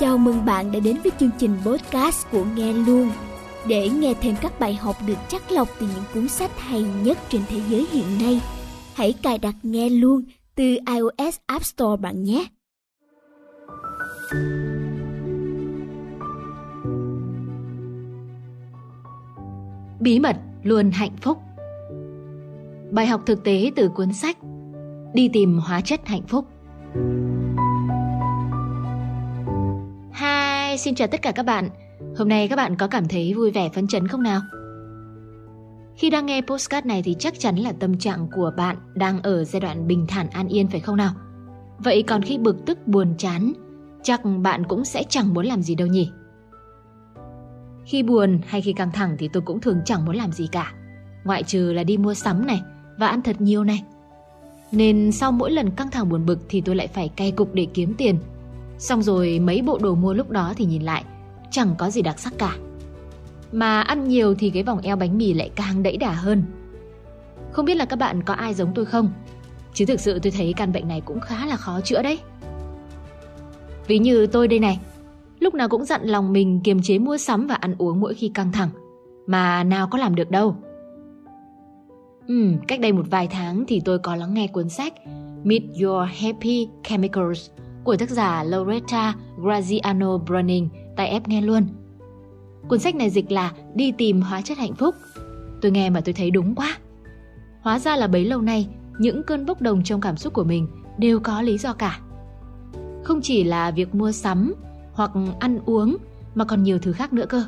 Chào mừng bạn đã đến với chương trình podcast của Nghe Luôn. Để nghe thêm các bài học được chắc lọc từ những cuốn sách hay nhất trên thế giới hiện nay, hãy cài đặt Nghe Luôn từ iOS App Store bạn nhé. Bí mật luôn hạnh phúc Bài học thực tế từ cuốn sách Đi tìm hóa chất hạnh phúc xin chào tất cả các bạn Hôm nay các bạn có cảm thấy vui vẻ phấn chấn không nào? Khi đang nghe postcard này thì chắc chắn là tâm trạng của bạn đang ở giai đoạn bình thản an yên phải không nào? Vậy còn khi bực tức buồn chán, chắc bạn cũng sẽ chẳng muốn làm gì đâu nhỉ? Khi buồn hay khi căng thẳng thì tôi cũng thường chẳng muốn làm gì cả. Ngoại trừ là đi mua sắm này và ăn thật nhiều này. Nên sau mỗi lần căng thẳng buồn bực thì tôi lại phải cay cục để kiếm tiền. Xong rồi mấy bộ đồ mua lúc đó thì nhìn lại chẳng có gì đặc sắc cả. Mà ăn nhiều thì cái vòng eo bánh mì lại càng đẫy đà hơn. Không biết là các bạn có ai giống tôi không? Chứ thực sự tôi thấy căn bệnh này cũng khá là khó chữa đấy. Ví như tôi đây này, lúc nào cũng dặn lòng mình kiềm chế mua sắm và ăn uống mỗi khi căng thẳng, mà nào có làm được đâu. Ừ, cách đây một vài tháng thì tôi có lắng nghe cuốn sách Meet Your Happy Chemicals của tác giả Loretta Graziano Browning tại ép nghe luôn. Cuốn sách này dịch là Đi tìm hóa chất hạnh phúc. Tôi nghe mà tôi thấy đúng quá. Hóa ra là bấy lâu nay, những cơn bốc đồng trong cảm xúc của mình đều có lý do cả. Không chỉ là việc mua sắm hoặc ăn uống mà còn nhiều thứ khác nữa cơ.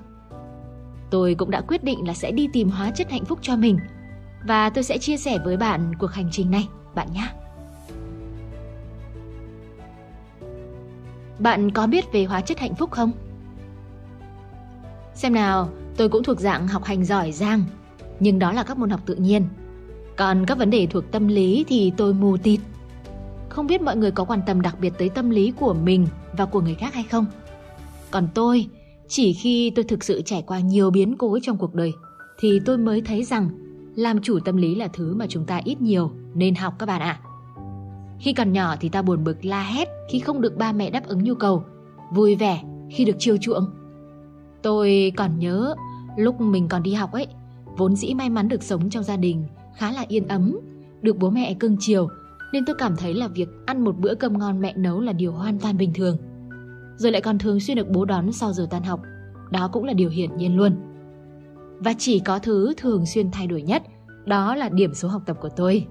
Tôi cũng đã quyết định là sẽ đi tìm hóa chất hạnh phúc cho mình và tôi sẽ chia sẻ với bạn cuộc hành trình này, bạn nhé. Bạn có biết về hóa chất hạnh phúc không? Xem nào, tôi cũng thuộc dạng học hành giỏi giang, nhưng đó là các môn học tự nhiên. Còn các vấn đề thuộc tâm lý thì tôi mù tịt. Không biết mọi người có quan tâm đặc biệt tới tâm lý của mình và của người khác hay không? Còn tôi, chỉ khi tôi thực sự trải qua nhiều biến cố trong cuộc đời thì tôi mới thấy rằng làm chủ tâm lý là thứ mà chúng ta ít nhiều nên học các bạn ạ. Khi còn nhỏ thì ta buồn bực la hét khi không được ba mẹ đáp ứng nhu cầu, vui vẻ khi được chiều chuộng. Tôi còn nhớ lúc mình còn đi học ấy, vốn dĩ may mắn được sống trong gia đình khá là yên ấm, được bố mẹ cưng chiều nên tôi cảm thấy là việc ăn một bữa cơm ngon mẹ nấu là điều hoàn toàn bình thường. Rồi lại còn thường xuyên được bố đón sau giờ tan học, đó cũng là điều hiển nhiên luôn. Và chỉ có thứ thường xuyên thay đổi nhất, đó là điểm số học tập của tôi.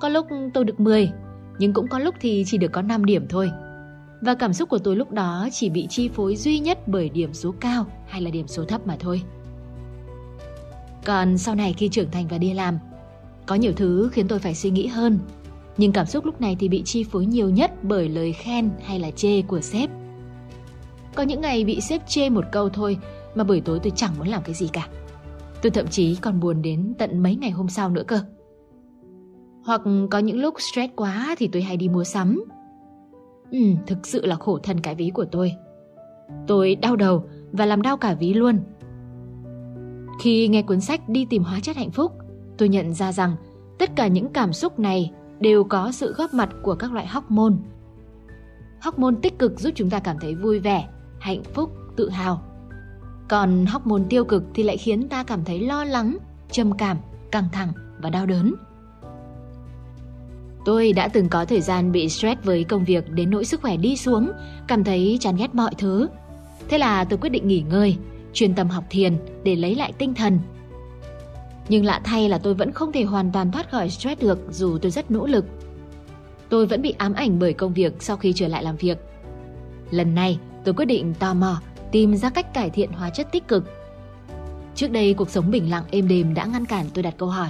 Có lúc tôi được 10, nhưng cũng có lúc thì chỉ được có 5 điểm thôi. Và cảm xúc của tôi lúc đó chỉ bị chi phối duy nhất bởi điểm số cao hay là điểm số thấp mà thôi. Còn sau này khi trưởng thành và đi làm, có nhiều thứ khiến tôi phải suy nghĩ hơn. Nhưng cảm xúc lúc này thì bị chi phối nhiều nhất bởi lời khen hay là chê của sếp. Có những ngày bị sếp chê một câu thôi mà buổi tối tôi chẳng muốn làm cái gì cả. Tôi thậm chí còn buồn đến tận mấy ngày hôm sau nữa cơ. Hoặc có những lúc stress quá thì tôi hay đi mua sắm. Ừ, thực sự là khổ thân cái ví của tôi. Tôi đau đầu và làm đau cả ví luôn. Khi nghe cuốn sách Đi tìm hóa chất hạnh phúc, tôi nhận ra rằng tất cả những cảm xúc này đều có sự góp mặt của các loại hormone. Hormone tích cực giúp chúng ta cảm thấy vui vẻ, hạnh phúc, tự hào. Còn hormone tiêu cực thì lại khiến ta cảm thấy lo lắng, trầm cảm, căng thẳng và đau đớn. Tôi đã từng có thời gian bị stress với công việc đến nỗi sức khỏe đi xuống, cảm thấy chán ghét mọi thứ. Thế là tôi quyết định nghỉ ngơi, chuyên tâm học thiền để lấy lại tinh thần. Nhưng lạ thay là tôi vẫn không thể hoàn toàn thoát khỏi stress được dù tôi rất nỗ lực. Tôi vẫn bị ám ảnh bởi công việc sau khi trở lại làm việc. Lần này, tôi quyết định tò mò tìm ra cách cải thiện hóa chất tích cực. Trước đây cuộc sống bình lặng êm đềm đã ngăn cản tôi đặt câu hỏi.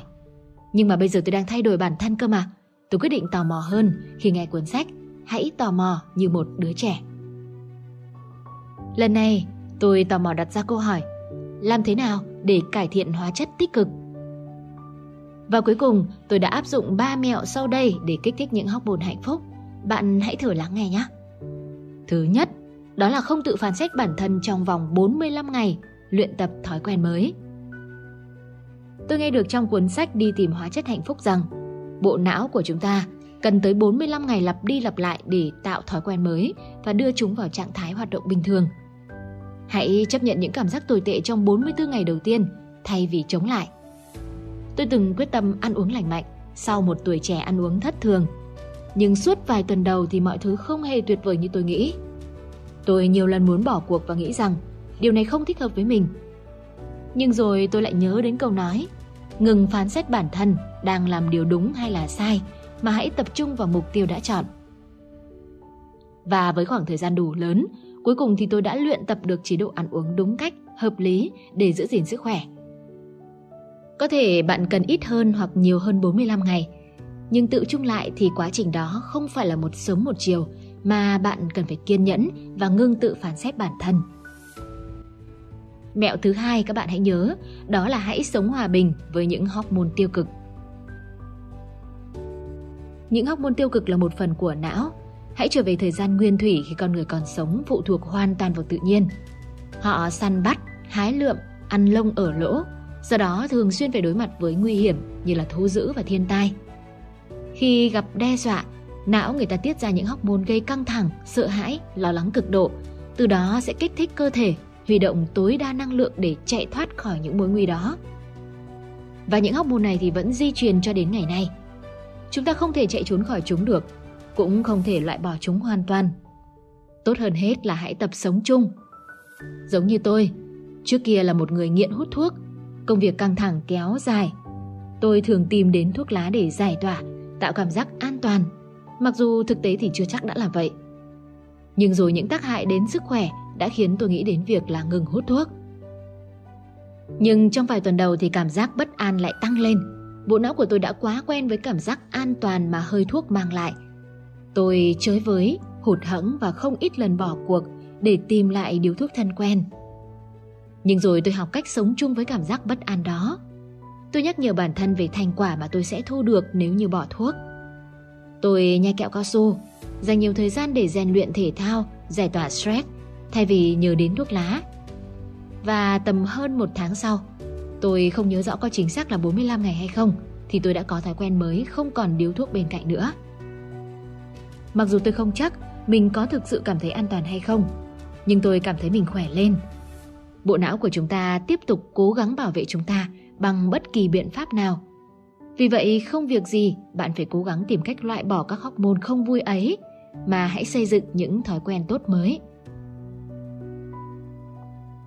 Nhưng mà bây giờ tôi đang thay đổi bản thân cơ mà. Tôi quyết định tò mò hơn khi nghe cuốn sách Hãy tò mò như một đứa trẻ. Lần này, tôi tò mò đặt ra câu hỏi Làm thế nào để cải thiện hóa chất tích cực? Và cuối cùng, tôi đã áp dụng 3 mẹo sau đây để kích thích những hormone hạnh phúc. Bạn hãy thử lắng nghe nhé. Thứ nhất, đó là không tự phán xét bản thân trong vòng 45 ngày, luyện tập thói quen mới. Tôi nghe được trong cuốn sách Đi tìm hóa chất hạnh phúc rằng bộ não của chúng ta, cần tới 45 ngày lặp đi lặp lại để tạo thói quen mới và đưa chúng vào trạng thái hoạt động bình thường. Hãy chấp nhận những cảm giác tồi tệ trong 44 ngày đầu tiên, thay vì chống lại. Tôi từng quyết tâm ăn uống lành mạnh sau một tuổi trẻ ăn uống thất thường. Nhưng suốt vài tuần đầu thì mọi thứ không hề tuyệt vời như tôi nghĩ. Tôi nhiều lần muốn bỏ cuộc và nghĩ rằng điều này không thích hợp với mình. Nhưng rồi tôi lại nhớ đến câu nói ngừng phán xét bản thân đang làm điều đúng hay là sai mà hãy tập trung vào mục tiêu đã chọn. Và với khoảng thời gian đủ lớn, cuối cùng thì tôi đã luyện tập được chế độ ăn uống đúng cách, hợp lý để giữ gìn sức khỏe. Có thể bạn cần ít hơn hoặc nhiều hơn 45 ngày, nhưng tự chung lại thì quá trình đó không phải là một sớm một chiều mà bạn cần phải kiên nhẫn và ngưng tự phán xét bản thân. Mẹo thứ hai các bạn hãy nhớ, đó là hãy sống hòa bình với những hormone tiêu cực. Những hormone tiêu cực là một phần của não. Hãy trở về thời gian nguyên thủy khi con người còn sống phụ thuộc hoàn toàn vào tự nhiên. Họ săn bắt, hái lượm, ăn lông ở lỗ, do đó thường xuyên phải đối mặt với nguy hiểm như là thú dữ và thiên tai. Khi gặp đe dọa, não người ta tiết ra những hormone gây căng thẳng, sợ hãi, lo lắng cực độ, từ đó sẽ kích thích cơ thể huy động tối đa năng lượng để chạy thoát khỏi những mối nguy đó. Và những hormone này thì vẫn di truyền cho đến ngày nay. Chúng ta không thể chạy trốn khỏi chúng được, cũng không thể loại bỏ chúng hoàn toàn. Tốt hơn hết là hãy tập sống chung. Giống như tôi, trước kia là một người nghiện hút thuốc, công việc căng thẳng kéo dài. Tôi thường tìm đến thuốc lá để giải tỏa, tạo cảm giác an toàn, mặc dù thực tế thì chưa chắc đã là vậy. Nhưng rồi những tác hại đến sức khỏe đã khiến tôi nghĩ đến việc là ngừng hút thuốc. Nhưng trong vài tuần đầu thì cảm giác bất an lại tăng lên. Bộ não của tôi đã quá quen với cảm giác an toàn mà hơi thuốc mang lại. Tôi chới với, hụt hẫng và không ít lần bỏ cuộc để tìm lại điếu thuốc thân quen. Nhưng rồi tôi học cách sống chung với cảm giác bất an đó. Tôi nhắc nhở bản thân về thành quả mà tôi sẽ thu được nếu như bỏ thuốc. Tôi nhai kẹo cao su, dành nhiều thời gian để rèn luyện thể thao, giải tỏa stress thay vì nhờ đến thuốc lá. Và tầm hơn một tháng sau, tôi không nhớ rõ có chính xác là 45 ngày hay không, thì tôi đã có thói quen mới không còn điếu thuốc bên cạnh nữa. Mặc dù tôi không chắc mình có thực sự cảm thấy an toàn hay không, nhưng tôi cảm thấy mình khỏe lên. Bộ não của chúng ta tiếp tục cố gắng bảo vệ chúng ta bằng bất kỳ biện pháp nào. Vì vậy không việc gì bạn phải cố gắng tìm cách loại bỏ các hormone không vui ấy mà hãy xây dựng những thói quen tốt mới.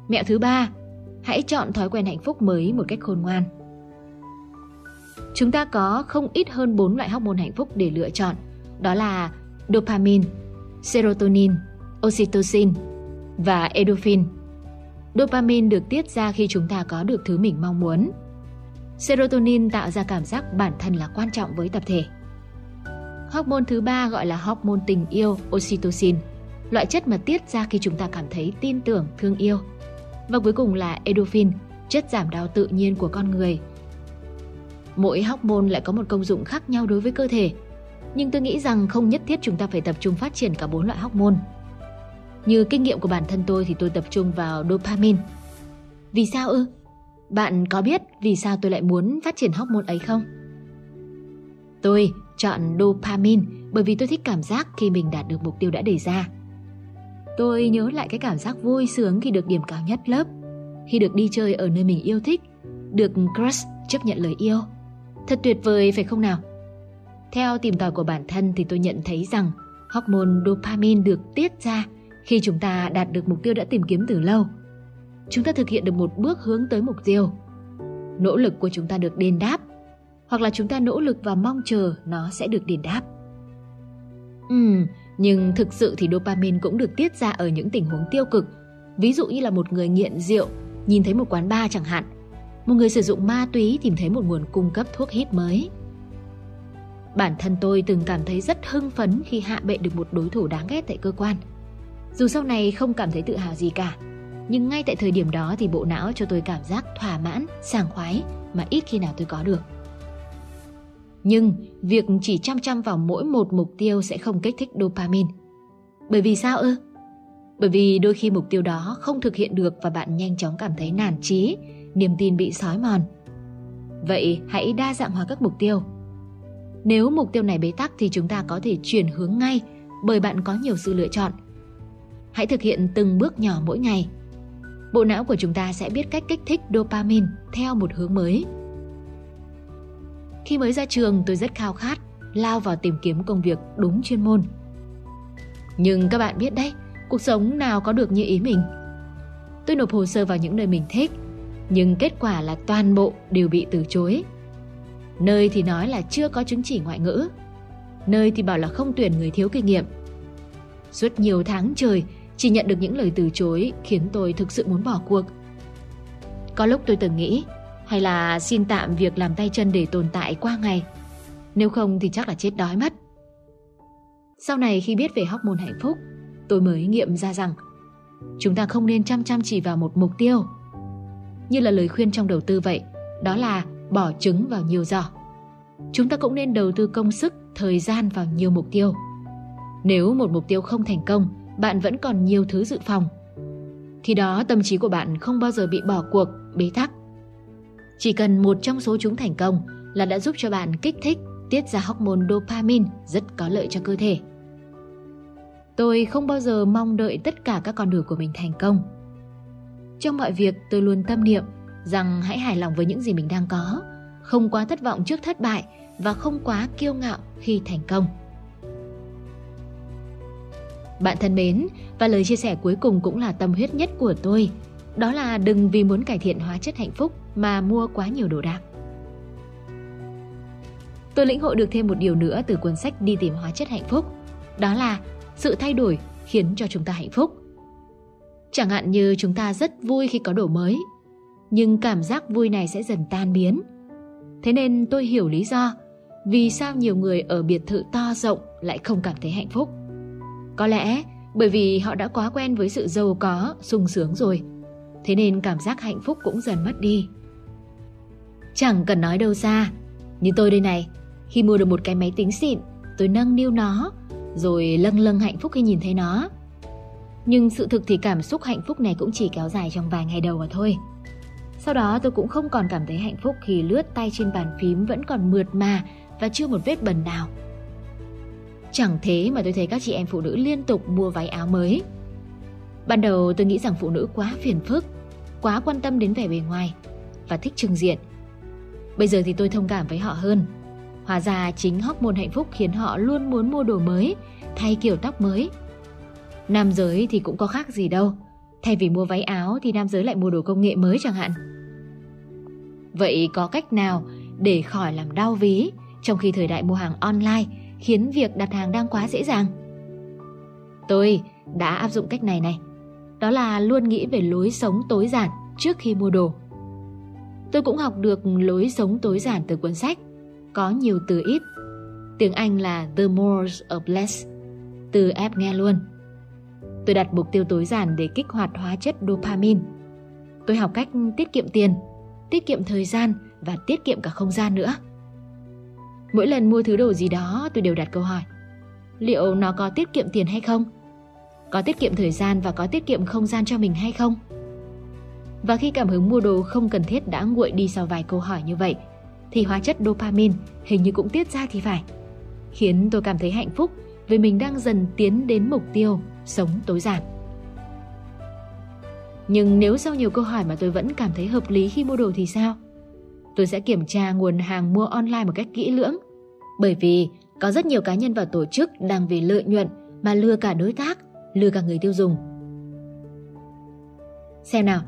Mẹo thứ ba, hãy chọn thói quen hạnh phúc mới một cách khôn ngoan. Chúng ta có không ít hơn 4 loại hormone hạnh phúc để lựa chọn, đó là dopamine, serotonin, oxytocin và endorphin. Dopamine được tiết ra khi chúng ta có được thứ mình mong muốn. Serotonin tạo ra cảm giác bản thân là quan trọng với tập thể. Hormone thứ ba gọi là hormone tình yêu oxytocin, loại chất mà tiết ra khi chúng ta cảm thấy tin tưởng, thương yêu. Và cuối cùng là endorphin, chất giảm đau tự nhiên của con người. Mỗi hormone lại có một công dụng khác nhau đối với cơ thể, nhưng tôi nghĩ rằng không nhất thiết chúng ta phải tập trung phát triển cả bốn loại hormone. Như kinh nghiệm của bản thân tôi thì tôi tập trung vào dopamine. Vì sao ư? Bạn có biết vì sao tôi lại muốn phát triển hormone ấy không? Tôi chọn dopamine bởi vì tôi thích cảm giác khi mình đạt được mục tiêu đã đề ra. Tôi nhớ lại cái cảm giác vui sướng khi được điểm cao nhất lớp, khi được đi chơi ở nơi mình yêu thích, được crush chấp nhận lời yêu. Thật tuyệt vời phải không nào? Theo tìm tòi của bản thân thì tôi nhận thấy rằng hormone dopamine được tiết ra khi chúng ta đạt được mục tiêu đã tìm kiếm từ lâu. Chúng ta thực hiện được một bước hướng tới mục tiêu. Nỗ lực của chúng ta được đền đáp, hoặc là chúng ta nỗ lực và mong chờ nó sẽ được đền đáp. Ừm, nhưng thực sự thì dopamine cũng được tiết ra ở những tình huống tiêu cực. Ví dụ như là một người nghiện rượu, nhìn thấy một quán bar chẳng hạn. Một người sử dụng ma túy tìm thấy một nguồn cung cấp thuốc hít mới. Bản thân tôi từng cảm thấy rất hưng phấn khi hạ bệ được một đối thủ đáng ghét tại cơ quan. Dù sau này không cảm thấy tự hào gì cả, nhưng ngay tại thời điểm đó thì bộ não cho tôi cảm giác thỏa mãn, sảng khoái mà ít khi nào tôi có được. Nhưng việc chỉ chăm chăm vào mỗi một mục tiêu sẽ không kích thích dopamine. Bởi vì sao ư? Bởi vì đôi khi mục tiêu đó không thực hiện được và bạn nhanh chóng cảm thấy nản chí, niềm tin bị sói mòn. Vậy hãy đa dạng hóa các mục tiêu. Nếu mục tiêu này bế tắc thì chúng ta có thể chuyển hướng ngay bởi bạn có nhiều sự lựa chọn. Hãy thực hiện từng bước nhỏ mỗi ngày. Bộ não của chúng ta sẽ biết cách kích thích dopamine theo một hướng mới. Khi mới ra trường, tôi rất khao khát lao vào tìm kiếm công việc đúng chuyên môn. Nhưng các bạn biết đấy, cuộc sống nào có được như ý mình. Tôi nộp hồ sơ vào những nơi mình thích, nhưng kết quả là toàn bộ đều bị từ chối. Nơi thì nói là chưa có chứng chỉ ngoại ngữ, nơi thì bảo là không tuyển người thiếu kinh nghiệm. Suốt nhiều tháng trời, chỉ nhận được những lời từ chối khiến tôi thực sự muốn bỏ cuộc. Có lúc tôi từng nghĩ, hay là xin tạm việc làm tay chân để tồn tại qua ngày. Nếu không thì chắc là chết đói mất. Sau này khi biết về hormone hạnh phúc, tôi mới nghiệm ra rằng chúng ta không nên chăm chăm chỉ vào một mục tiêu. Như là lời khuyên trong đầu tư vậy, đó là bỏ trứng vào nhiều giỏ. Chúng ta cũng nên đầu tư công sức, thời gian vào nhiều mục tiêu. Nếu một mục tiêu không thành công, bạn vẫn còn nhiều thứ dự phòng. Khi đó tâm trí của bạn không bao giờ bị bỏ cuộc, bế tắc. Chỉ cần một trong số chúng thành công là đã giúp cho bạn kích thích, tiết ra hormone dopamine rất có lợi cho cơ thể. Tôi không bao giờ mong đợi tất cả các con đường của mình thành công. Trong mọi việc tôi luôn tâm niệm rằng hãy hài lòng với những gì mình đang có, không quá thất vọng trước thất bại và không quá kiêu ngạo khi thành công. Bạn thân mến, và lời chia sẻ cuối cùng cũng là tâm huyết nhất của tôi, đó là đừng vì muốn cải thiện hóa chất hạnh phúc mà mua quá nhiều đồ đạc. Tôi lĩnh hội được thêm một điều nữa từ cuốn sách Đi tìm hóa chất hạnh phúc, đó là sự thay đổi khiến cho chúng ta hạnh phúc. Chẳng hạn như chúng ta rất vui khi có đồ mới, nhưng cảm giác vui này sẽ dần tan biến. Thế nên tôi hiểu lý do vì sao nhiều người ở biệt thự to rộng lại không cảm thấy hạnh phúc. Có lẽ bởi vì họ đã quá quen với sự giàu có, sung sướng rồi. Thế nên cảm giác hạnh phúc cũng dần mất đi. Chẳng cần nói đâu xa, như tôi đây này, khi mua được một cái máy tính xịn, tôi nâng niu nó, rồi lâng lâng hạnh phúc khi nhìn thấy nó. Nhưng sự thực thì cảm xúc hạnh phúc này cũng chỉ kéo dài trong vài ngày đầu mà thôi. Sau đó tôi cũng không còn cảm thấy hạnh phúc khi lướt tay trên bàn phím vẫn còn mượt mà và chưa một vết bẩn nào. Chẳng thế mà tôi thấy các chị em phụ nữ liên tục mua váy áo mới. Ban đầu tôi nghĩ rằng phụ nữ quá phiền phức, quá quan tâm đến vẻ bề ngoài và thích trừng diện. Bây giờ thì tôi thông cảm với họ hơn. Hóa ra chính hormone hạnh phúc khiến họ luôn muốn mua đồ mới, thay kiểu tóc mới. Nam giới thì cũng có khác gì đâu. Thay vì mua váy áo thì nam giới lại mua đồ công nghệ mới chẳng hạn. Vậy có cách nào để khỏi làm đau ví trong khi thời đại mua hàng online khiến việc đặt hàng đang quá dễ dàng? Tôi đã áp dụng cách này này. Đó là luôn nghĩ về lối sống tối giản trước khi mua đồ. Tôi cũng học được lối sống tối giản từ cuốn sách có nhiều từ ít. Tiếng Anh là The More of Less. Từ app nghe luôn. Tôi đặt mục tiêu tối giản để kích hoạt hóa chất dopamine. Tôi học cách tiết kiệm tiền, tiết kiệm thời gian và tiết kiệm cả không gian nữa. Mỗi lần mua thứ đồ gì đó tôi đều đặt câu hỏi Liệu nó có tiết kiệm tiền hay không? Có tiết kiệm thời gian và có tiết kiệm không gian cho mình hay không? Và khi cảm hứng mua đồ không cần thiết đã nguội đi sau vài câu hỏi như vậy Thì hóa chất dopamine hình như cũng tiết ra thì phải Khiến tôi cảm thấy hạnh phúc vì mình đang dần tiến đến mục tiêu sống tối giản. Nhưng nếu sau nhiều câu hỏi mà tôi vẫn cảm thấy hợp lý khi mua đồ thì sao? Tôi sẽ kiểm tra nguồn hàng mua online một cách kỹ lưỡng. Bởi vì có rất nhiều cá nhân và tổ chức đang vì lợi nhuận mà lừa cả đối tác, lừa cả người tiêu dùng. Xem nào,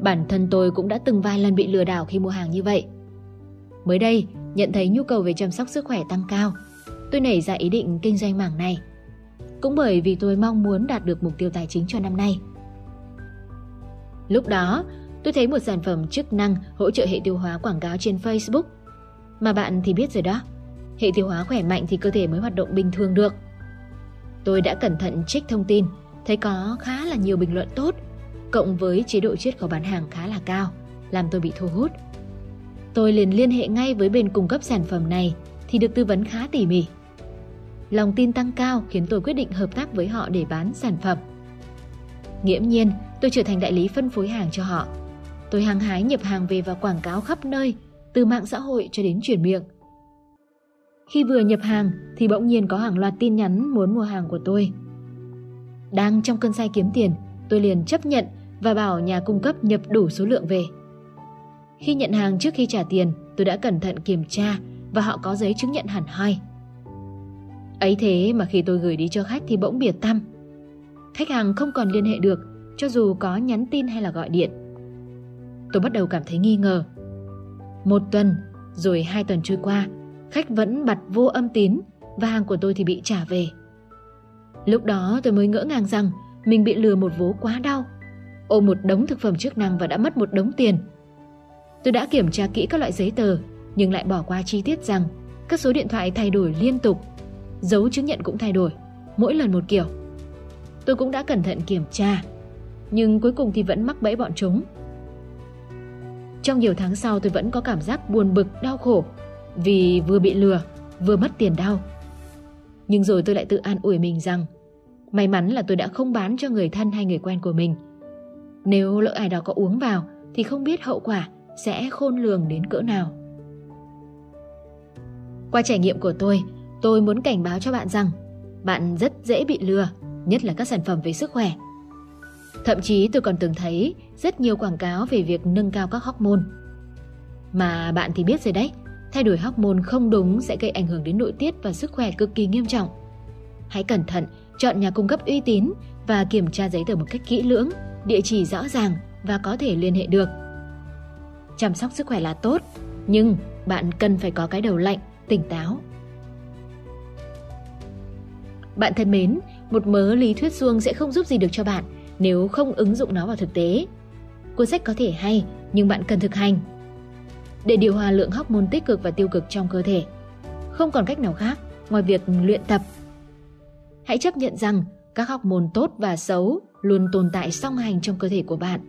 bản thân tôi cũng đã từng vài lần bị lừa đảo khi mua hàng như vậy. Mới đây, nhận thấy nhu cầu về chăm sóc sức khỏe tăng cao, tôi nảy ra ý định kinh doanh mảng này. Cũng bởi vì tôi mong muốn đạt được mục tiêu tài chính cho năm nay. Lúc đó, tôi thấy một sản phẩm chức năng hỗ trợ hệ tiêu hóa quảng cáo trên Facebook. Mà bạn thì biết rồi đó, hệ tiêu hóa khỏe mạnh thì cơ thể mới hoạt động bình thường được. Tôi đã cẩn thận check thông tin, thấy có khá là nhiều bình luận tốt, cộng với chế độ chiết khấu bán hàng khá là cao, làm tôi bị thu hút. Tôi liền liên hệ ngay với bên cung cấp sản phẩm này thì được tư vấn khá tỉ mỉ. Lòng tin tăng cao khiến tôi quyết định hợp tác với họ để bán sản phẩm. Nghiễm nhiên, tôi trở thành đại lý phân phối hàng cho họ. Tôi hàng hái nhập hàng về và quảng cáo khắp nơi, từ mạng xã hội cho đến truyền miệng. Khi vừa nhập hàng thì bỗng nhiên có hàng loạt tin nhắn muốn mua hàng của tôi. Đang trong cơn say kiếm tiền, tôi liền chấp nhận và bảo nhà cung cấp nhập đủ số lượng về. Khi nhận hàng trước khi trả tiền, tôi đã cẩn thận kiểm tra và họ có giấy chứng nhận hẳn hoi. Ấy thế mà khi tôi gửi đi cho khách thì bỗng biệt tâm. Khách hàng không còn liên hệ được cho dù có nhắn tin hay là gọi điện. Tôi bắt đầu cảm thấy nghi ngờ. Một tuần, rồi hai tuần trôi qua, khách vẫn bật vô âm tín và hàng của tôi thì bị trả về. Lúc đó tôi mới ngỡ ngàng rằng mình bị lừa một vố quá đau. Ôm một đống thực phẩm chức năng và đã mất một đống tiền. Tôi đã kiểm tra kỹ các loại giấy tờ nhưng lại bỏ qua chi tiết rằng các số điện thoại thay đổi liên tục. Dấu chứng nhận cũng thay đổi, mỗi lần một kiểu. Tôi cũng đã cẩn thận kiểm tra, nhưng cuối cùng thì vẫn mắc bẫy bọn chúng. Trong nhiều tháng sau tôi vẫn có cảm giác buồn bực, đau khổ vì vừa bị lừa, vừa mất tiền đau. Nhưng rồi tôi lại tự an ủi mình rằng may mắn là tôi đã không bán cho người thân hay người quen của mình. Nếu lỡ ai đó có uống vào thì không biết hậu quả sẽ khôn lường đến cỡ nào. Qua trải nghiệm của tôi, tôi muốn cảnh báo cho bạn rằng bạn rất dễ bị lừa, nhất là các sản phẩm về sức khỏe. Thậm chí tôi còn từng thấy rất nhiều quảng cáo về việc nâng cao các hormone. Mà bạn thì biết rồi đấy, thay đổi hormone không đúng sẽ gây ảnh hưởng đến nội tiết và sức khỏe cực kỳ nghiêm trọng. Hãy cẩn thận, chọn nhà cung cấp uy tín và kiểm tra giấy tờ một cách kỹ lưỡng, địa chỉ rõ ràng và có thể liên hệ được. Chăm sóc sức khỏe là tốt, nhưng bạn cần phải có cái đầu lạnh, tỉnh táo. Bạn thân mến, một mớ lý thuyết suông sẽ không giúp gì được cho bạn nếu không ứng dụng nó vào thực tế. Cuốn sách có thể hay, nhưng bạn cần thực hành. Để điều hòa lượng hormone tích cực và tiêu cực trong cơ thể, không còn cách nào khác ngoài việc luyện tập. Hãy chấp nhận rằng các hormone tốt và xấu luôn tồn tại song hành trong cơ thể của bạn.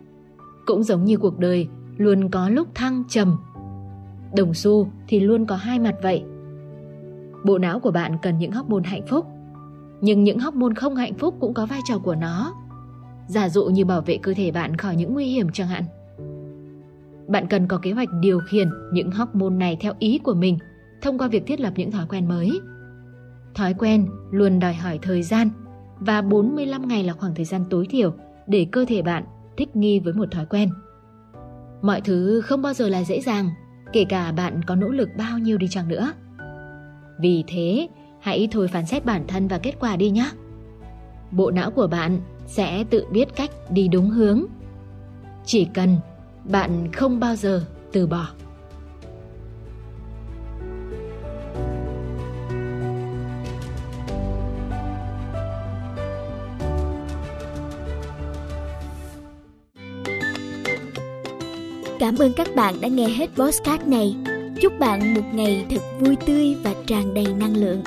Cũng giống như cuộc đời, luôn có lúc thăng trầm. Đồng xu thì luôn có hai mặt vậy. Bộ não của bạn cần những hormone hạnh phúc, nhưng những hormone không hạnh phúc cũng có vai trò của nó giả dụ như bảo vệ cơ thể bạn khỏi những nguy hiểm chẳng hạn. Bạn cần có kế hoạch điều khiển những hormone này theo ý của mình thông qua việc thiết lập những thói quen mới. Thói quen luôn đòi hỏi thời gian và 45 ngày là khoảng thời gian tối thiểu để cơ thể bạn thích nghi với một thói quen. Mọi thứ không bao giờ là dễ dàng, kể cả bạn có nỗ lực bao nhiêu đi chăng nữa. Vì thế, hãy thôi phán xét bản thân và kết quả đi nhé. Bộ não của bạn sẽ tự biết cách đi đúng hướng. Chỉ cần bạn không bao giờ từ bỏ. Cảm ơn các bạn đã nghe hết podcast này. Chúc bạn một ngày thật vui tươi và tràn đầy năng lượng.